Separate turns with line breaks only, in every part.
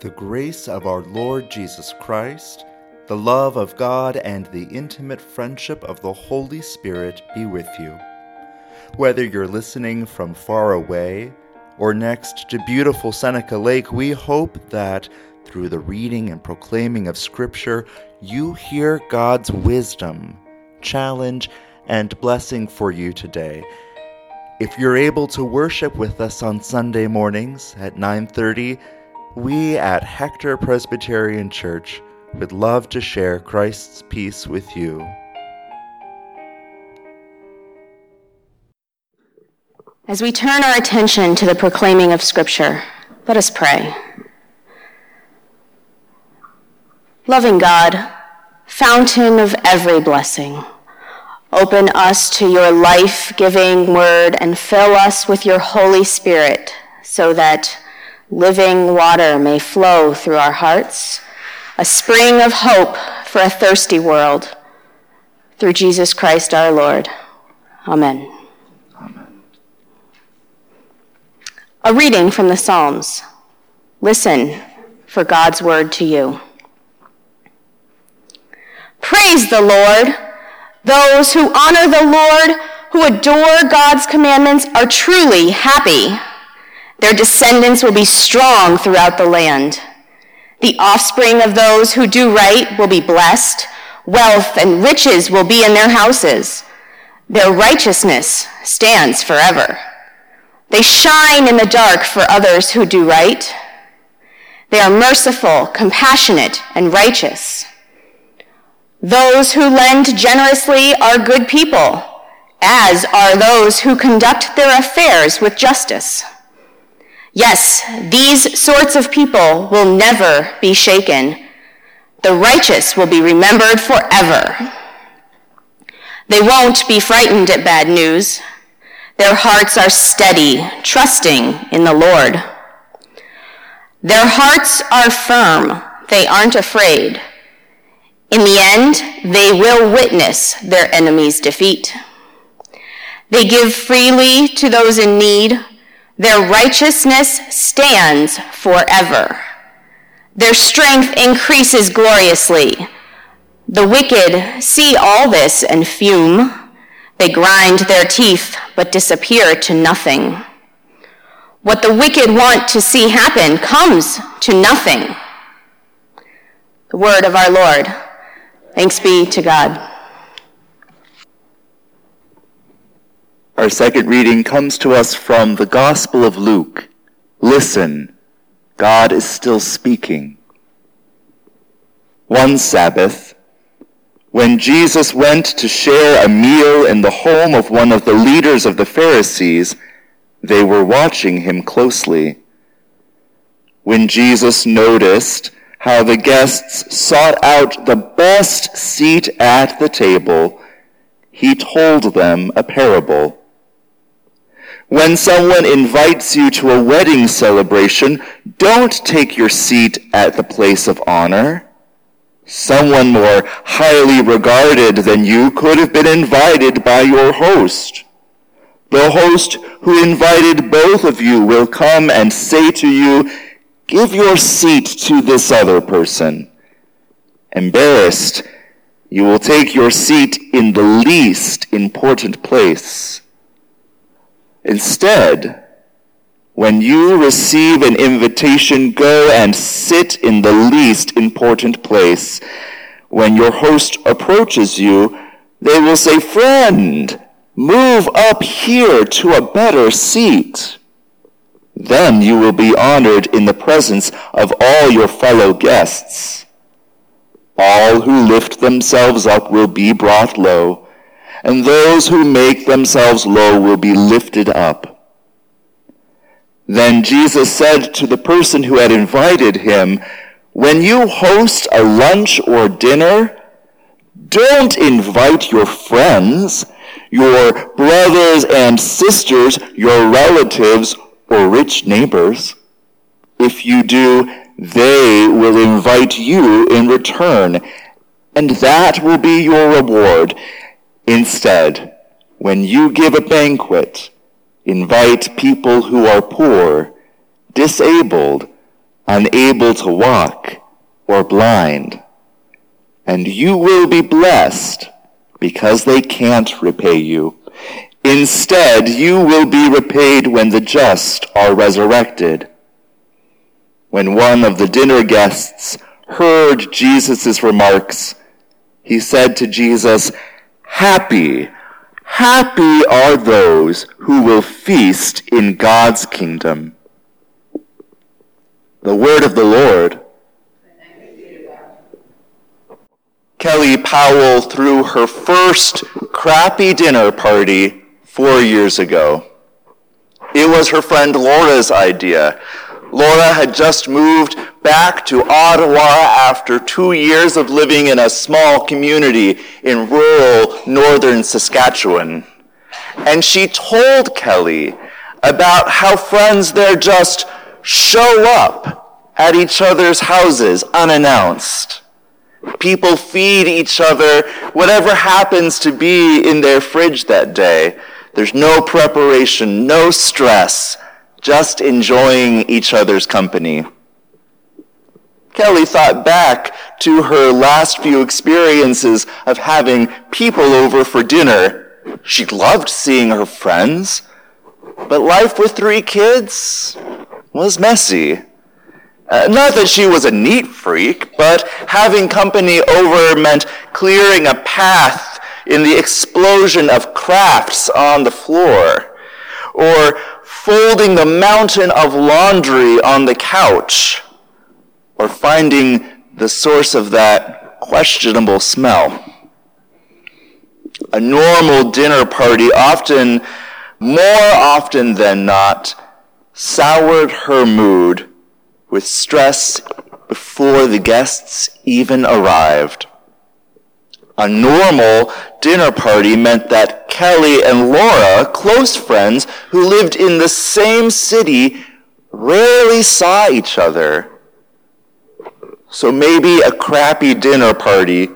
The grace of our Lord Jesus Christ, the love of God, and the intimate friendship of the Holy Spirit be with you. Whether you're listening from far away or next to beautiful Seneca Lake, we hope that through the reading and proclaiming of Scripture, you hear God's wisdom, challenge, and blessing for you today. If you're able to worship with us on Sunday mornings at 9:30, we at Hector Presbyterian Church would love to share Christ's peace with you.
As we turn our attention to the proclaiming of Scripture, let us pray. Loving God, fountain of every blessing, open us to your life giving word and fill us with your Holy Spirit so that living water may flow through our hearts, a spring of hope for a thirsty world. Through Jesus Christ our Lord. Amen. Amen. A reading from the Psalms. Listen for God's word to you. Praise the Lord. Those who honor the Lord, who adore God's commandments, are truly happy. Their descendants will be strong throughout the land. The offspring of those who do right will be blessed. Wealth and riches will be in their houses. Their righteousness stands forever. They shine in the dark for others who do right. They are merciful, compassionate, and righteous. Those who lend generously are good people, as are those who conduct their affairs with justice. Yes, these sorts of people will never be shaken. The righteous will be remembered forever. They won't be frightened at bad news. Their hearts are steady, trusting in the Lord. Their hearts are firm. They aren't afraid. In the end, they will witness their enemy's defeat. They give freely to those in need their righteousness stands forever. Their strength increases gloriously. The wicked see all this and fume. They grind their teeth but disappear to nothing. What the wicked want to see happen comes to nothing. The word of our Lord. Thanks be to God.
Our second reading comes to us from the Gospel of Luke. Listen, God is still speaking. One Sabbath, when Jesus went to share a meal in the home of one of the leaders of the Pharisees, they were watching him closely. When Jesus noticed how the guests sought out the best seat at the table, he told them a parable. When someone invites you to a wedding celebration, don't take your seat at the place of honor. Someone more highly regarded than you could have been invited by your host. The host who invited both of you will come and say to you, give your seat to this other person. Embarrassed, you will take your seat in the least important place. Instead, when you receive an invitation, go and sit in the least important place. When your host approaches you, they will say, Friend, move up here to a better seat. Then you will be honored in the presence of all your fellow guests. All who lift themselves up will be brought low and those who make themselves low will be lifted up. Then Jesus said to the person who had invited him, When you host a lunch or dinner, don't invite your friends, your brothers and sisters, your relatives, or rich neighbors. If you do, they will invite you in return, and that will be your reward. Instead, when you give a banquet, invite people who are poor, disabled, unable to walk, or blind. And you will be blessed because they can't repay you. Instead, you will be repaid when the just are resurrected. When one of the dinner guests heard Jesus' remarks, he said to Jesus, Happy, happy are those who will feast in God's kingdom. The word of the Lord. Kelly Powell threw her first crappy dinner party four years ago. It was her friend Laura's idea. Laura had just moved back to Ottawa after two years of living in a small community in rural northern Saskatchewan. And she told Kelly about how friends there just show up at each other's houses unannounced. People feed each other whatever happens to be in their fridge that day. There's no preparation, no stress, just enjoying each other's company. Kelly thought back to her last few experiences of having people over for dinner. She loved seeing her friends, but life with three kids was messy. Uh, not that she was a neat freak, but having company over meant clearing a path in the explosion of crafts on the floor, or folding the mountain of laundry on the couch, or finding the source of that questionable smell. A normal dinner party often, more often than not, soured her mood with stress before the guests even arrived. A normal dinner party meant that Kelly and Laura, close friends who lived in the same city, rarely saw each other. So maybe a crappy dinner party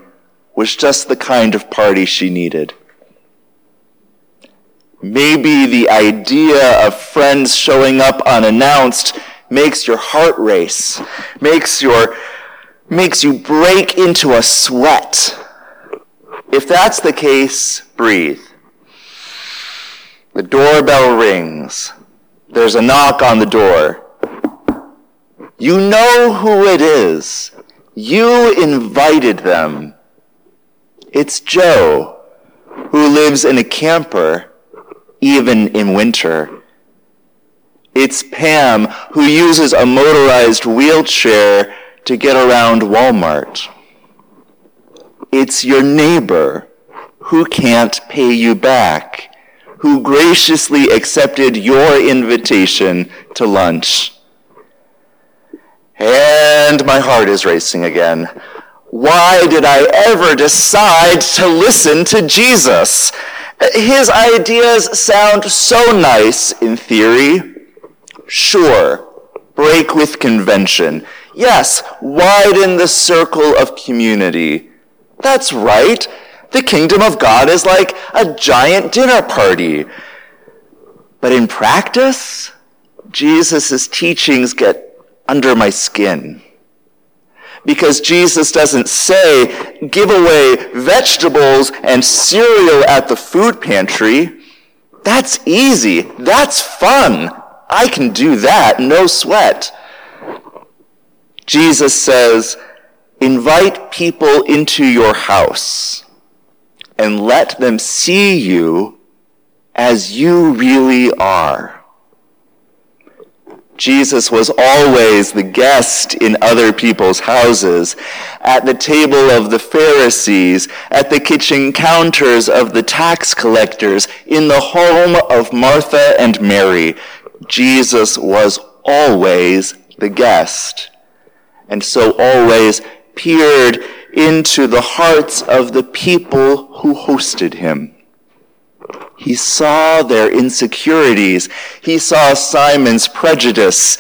was just the kind of party she needed. Maybe the idea of friends showing up unannounced makes your heart race, makes your, makes you break into a sweat. If that's the case, breathe. The doorbell rings. There's a knock on the door. You know who it is. You invited them. It's Joe, who lives in a camper, even in winter. It's Pam who uses a motorized wheelchair to get around Walmart. It's your neighbor who can't pay you back, who graciously accepted your invitation to lunch. And my heart is racing again. Why did I ever decide to listen to Jesus? His ideas sound so nice in theory, Sure, break with convention. Yes, widen the circle of community. That's right. The kingdom of God is like a giant dinner party. But in practice, Jesus' teachings get under my skin. Because Jesus doesn't say, give away vegetables and cereal at the food pantry. That's easy. That's fun. I can do that, no sweat. Jesus says, invite people into your house and let them see you as you really are. Jesus was always the guest in other people's houses, at the table of the Pharisees, at the kitchen counters of the tax collectors, in the home of Martha and Mary. Jesus was always the guest, and so always peered into the hearts of the people who hosted him. He saw their insecurities. He saw Simon's prejudice,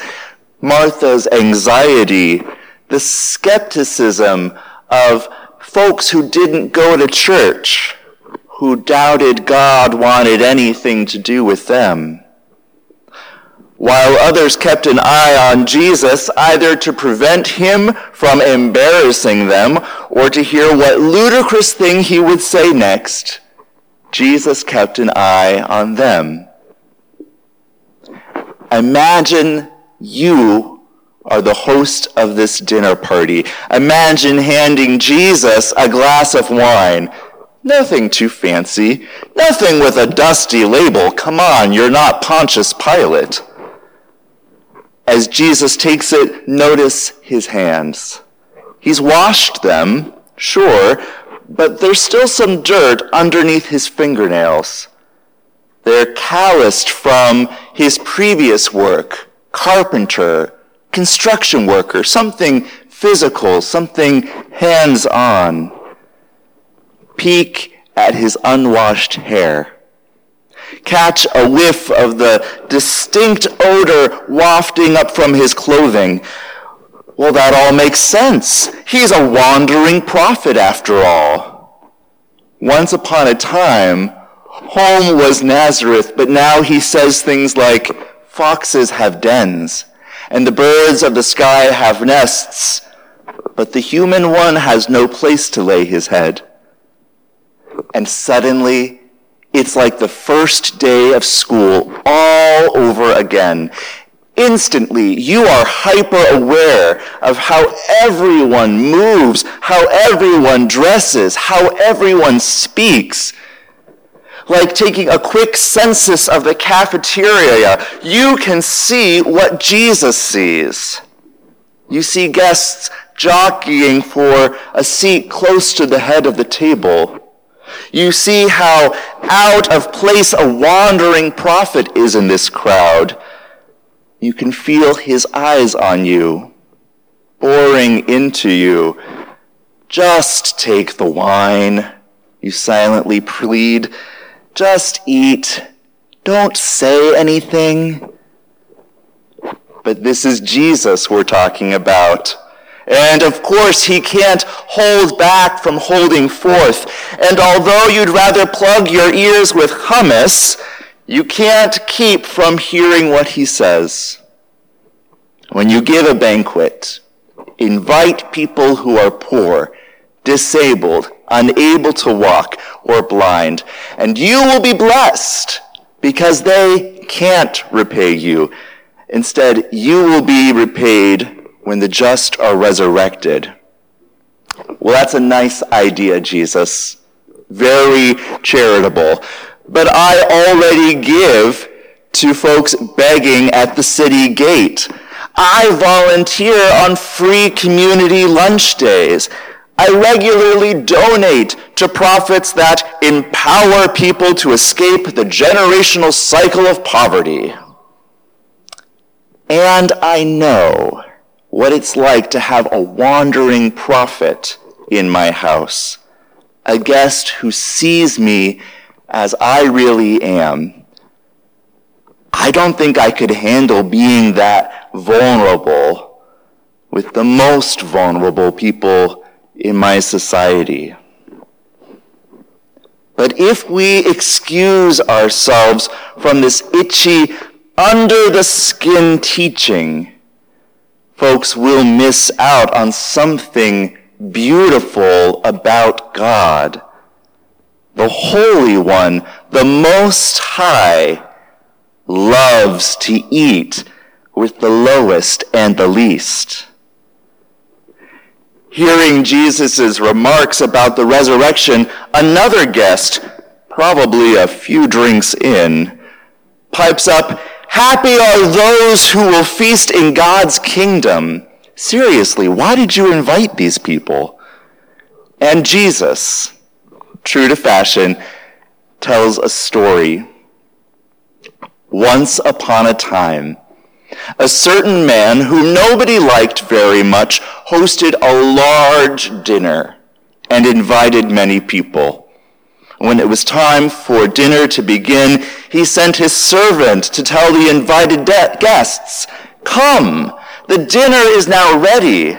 Martha's anxiety, the skepticism of folks who didn't go to church, who doubted God wanted anything to do with them. while others kept an eye on Jesus, either to prevent him from embarrassing them or to hear what ludicrous thing he would say next, Jesus kept an eye on them. Imagine you are the host of this dinner party. Imagine handing Jesus a glass of wine. Nothing too fancy. Nothing with a dusty label. Come on, you're not Pontius Pilate. As Jesus takes it, notice his hands. He's washed them, sure, but there's still some dirt underneath his fingernails. They're calloused from his previous work, carpenter, construction worker, something physical, something hands-on. Peek at his unwashed hair catch a whiff of the distinct odor wafting up from his clothing. Well, that all makes sense. He's a wandering prophet after all. Once upon a time, home was Nazareth, but now he says things like, foxes have dens, and the birds of the sky have nests, but the human one has no place to lay his head. And suddenly, it's like the first day of school all over again. Instantly, you are hyper aware of how everyone moves, how everyone dresses, how everyone speaks. Like taking a quick census of the cafeteria, you can see what Jesus sees. You see guests jockeying for a seat close to the head of the table. You see how out of place a wandering prophet is in this crowd. You can feel his eyes on you, boring into you. Just take the wine, you silently plead. Just eat. Don't say anything. But this is Jesus we're talking about. And of course, he can't hold back from holding forth. And although you'd rather plug your ears with hummus, you can't keep from hearing what he says. When you give a banquet, invite people who are poor, disabled, unable to walk, or blind, and you will be blessed because they can't repay you. Instead, you will be repaid when the just are resurrected. Well, that's a nice idea, Jesus. Very charitable. But I already give to folks begging at the city gate. I volunteer on free community lunch days. I regularly donate to profits that empower people to escape the generational cycle of poverty. And I know what it's like to have a wandering prophet in my house, a guest who sees me as I really am. I don't think I could handle being that vulnerable with the most vulnerable people in my society. But if we excuse ourselves from this itchy, under the skin teaching, folks will miss out on something beautiful about God. The Holy One, the Most High, loves to eat with the lowest and the least. Hearing Jesus' remarks about the resurrection, another guest, probably a few drinks in, pipes up, Happy are those who will feast in God's kingdom. Seriously, why did you invite these people? And Jesus, true to fashion, tells a story. Once upon a time, a certain man whom nobody liked very much hosted a large dinner and invited many people. When it was time for dinner to begin, he sent his servant to tell the invited de- guests, Come, the dinner is now ready.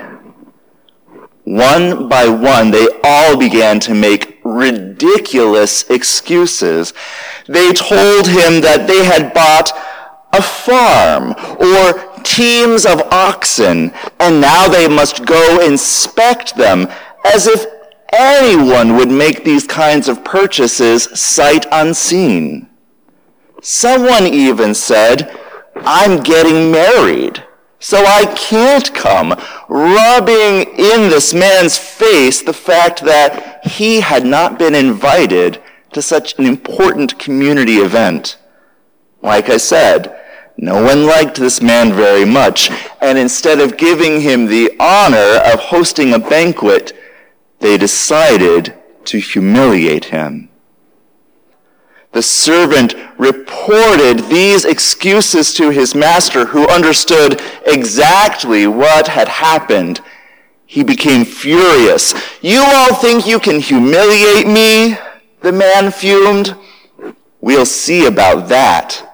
One by one, they all began to make ridiculous excuses. They told him that they had bought a farm or teams of oxen, and now they must go inspect them as if anyone would make these kinds of purchases sight unseen. Someone even said, I'm getting married, so I can't come, rubbing in this man's face the fact that he had not been invited to such an important community event. Like I said, no one liked this man very much, and instead of giving him the honor of hosting a banquet, they decided to humiliate him. The servant reported these excuses to his master, who understood exactly what had happened. He became furious. You all think you can humiliate me? The man fumed. We'll see about that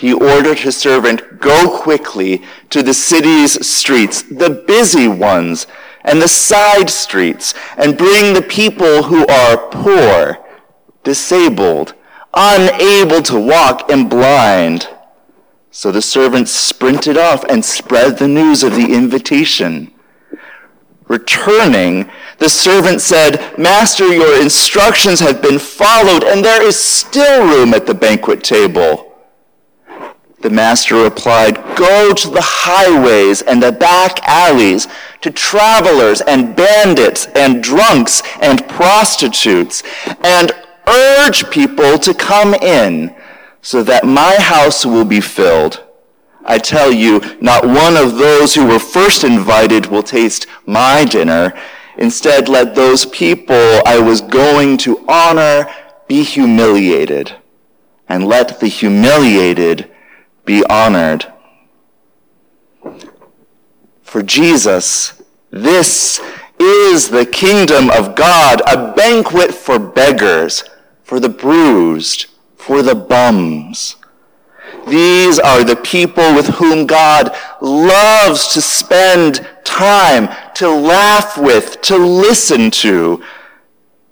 he ordered his servant, Go quickly to the city's streets, the busy ones, and the side streets, and bring the people who are poor, disabled, unable to walk, and blind. So the servants sprinted off and spread the news of the invitation. Returning, the servant said, Master, your instructions have been followed, and there is still room at the banquet table. The master replied, Go to the highways and the back alleys, to travelers and bandits and drunks and prostitutes, and urge people to come in so that my house will be filled. I tell you, not one of those who were first invited will taste my dinner. Instead, let those people I was going to honor be humiliated, and let the humiliated be honored. For Jesus, this is the kingdom of God, a banquet for beggars, for the bruised, for the bums. These are the people with whom God loves to spend time, to laugh with, to listen to.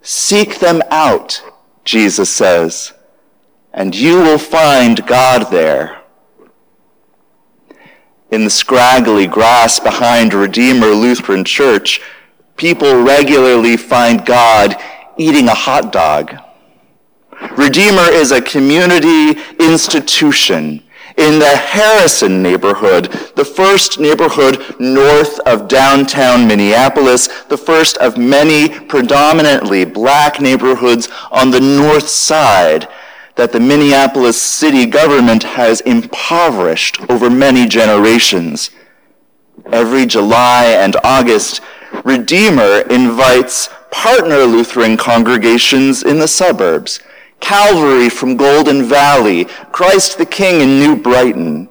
Seek them out, Jesus says, and you will find God there in the scraggly grass behind Redeemer Lutheran Church, people regularly find God eating a hot dog. Redeemer is a community institution in the Harrison neighborhood, the first neighborhood north of downtown Minneapolis, the first of many predominantly black neighborhoods on the north side that the Minneapolis city government has impoverished over many generations. Every July and August, Redeemer invites partner Lutheran congregations in the suburbs, Calvary from Golden Valley, Christ the King in New Brighton,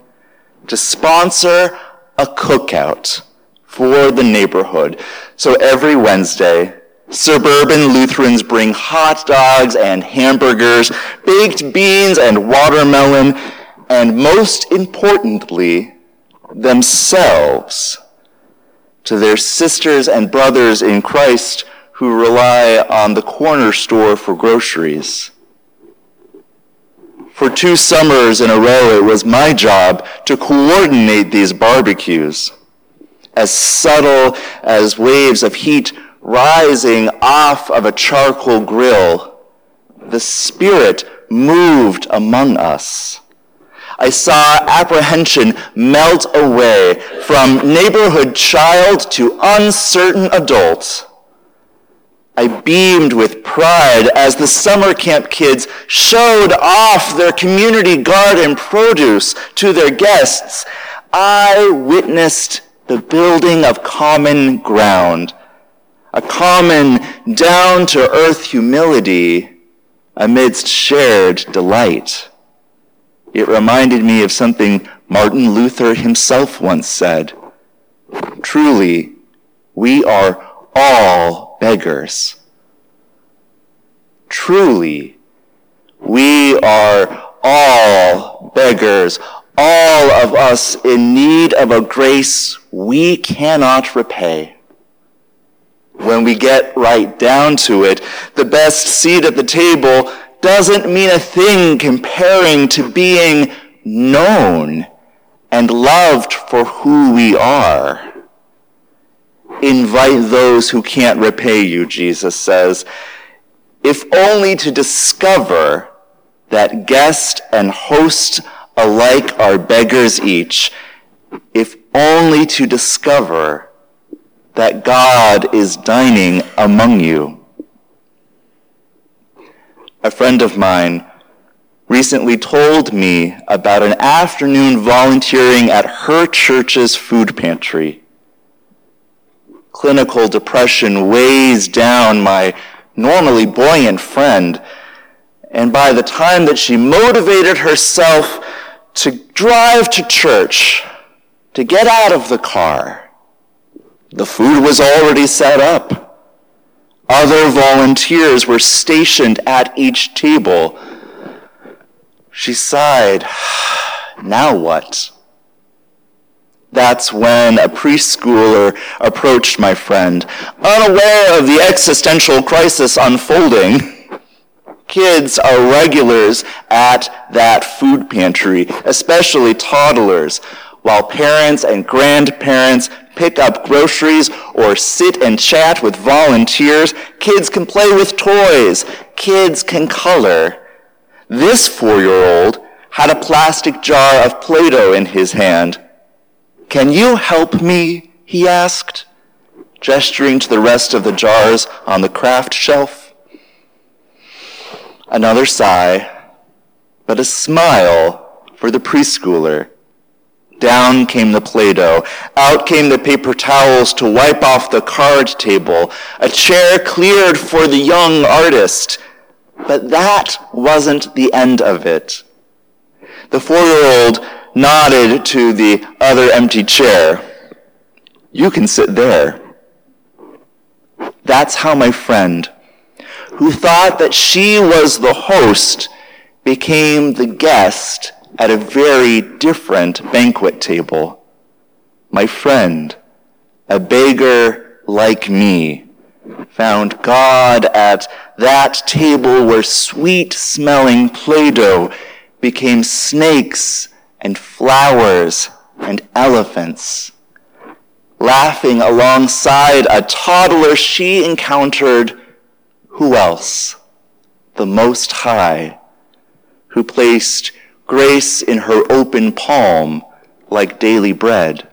to sponsor a cookout for the neighborhood. So every Wednesday, Suburban Lutherans bring hot dogs and hamburgers, baked beans and watermelon, and most importantly, themselves to their sisters and brothers in Christ who rely on the corner store for groceries. For two summers in a row, it was my job to coordinate these barbecues. As subtle as waves of heat rising off of a charcoal grill, the Spirit moved among us. I saw apprehension melt away from neighborhood child to uncertain adult. I beamed with pride as the summer camp kids showed off their community garden produce to their guests. I witnessed the building of common ground a common down to earth humility amidst shared delight. It reminded me of something Martin Luther himself once said. Truly, we are all beggars. Truly, we are all beggars, all of us in need of a grace we cannot repay when we get right down to it, the best seat at the table doesn't mean a thing comparing to being known and loved for who we are. Invite those who can't repay you, Jesus says, if only to discover that guest and host alike are beggars each, if only to discover that God is dining among you. A friend of mine recently told me about an afternoon volunteering at her church's food pantry. Clinical depression weighs down my normally buoyant friend, and by the time that she motivated herself to drive to church, to get out of the car, the food was already set up. Other volunteers were stationed at each table she sighed. Now what? That's when a preschooler approached my friend, unaware of the existential crisis unfolding. Kids are regulars at that food pantry, especially toddlers, while parents and grandparents pick up groceries or sit and chat with volunteers. Kids can play with toys. Kids can color. This four-year-old had a plastic jar of Play-Doh in his hand. Can you help me? he asked, gesturing to the rest of the jars on the craft shelf. Another sigh, but a smile for the preschooler. Down came the Play-Doh. Out came the paper towels to wipe off the card table. A chair cleared for the young artist. But that wasn't the end of it. The four-year-old nodded to the other empty chair. You can sit there. That's how my friend, who thought that she was the host, became the guest at a very different banquet table. My friend, a beggar like me, found God at that table where sweet smelling Play-Doh became snakes and flowers and elephants. Laughing alongside a toddler she encountered who else? The Most High, who placed grace in her open palm like daily bread.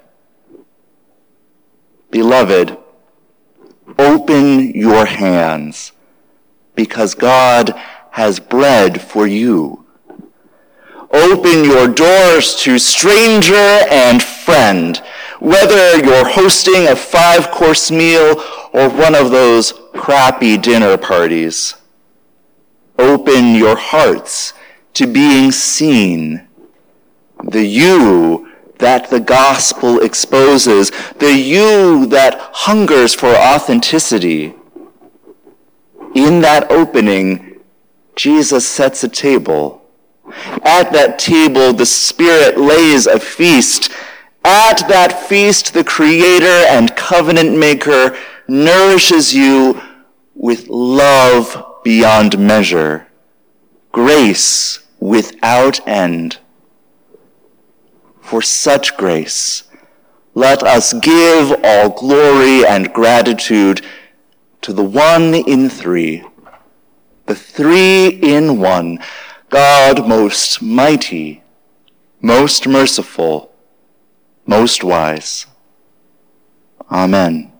Beloved, Open your hands because God has bread for you. Open your doors to stranger and friend, whether you're hosting a five course meal or one of those crappy dinner parties. Open your hearts to being seen. The you that the gospel exposes, the you that hungers for authenticity. In that opening, Jesus sets a table. At that table, the Spirit lays a feast. At that feast, the Creator and covenant maker nourishes you with love beyond measure, grace without end for such grace. Let us give all glory and gratitude to the one in three, the three in one, God most mighty, most merciful, most wise. Amen.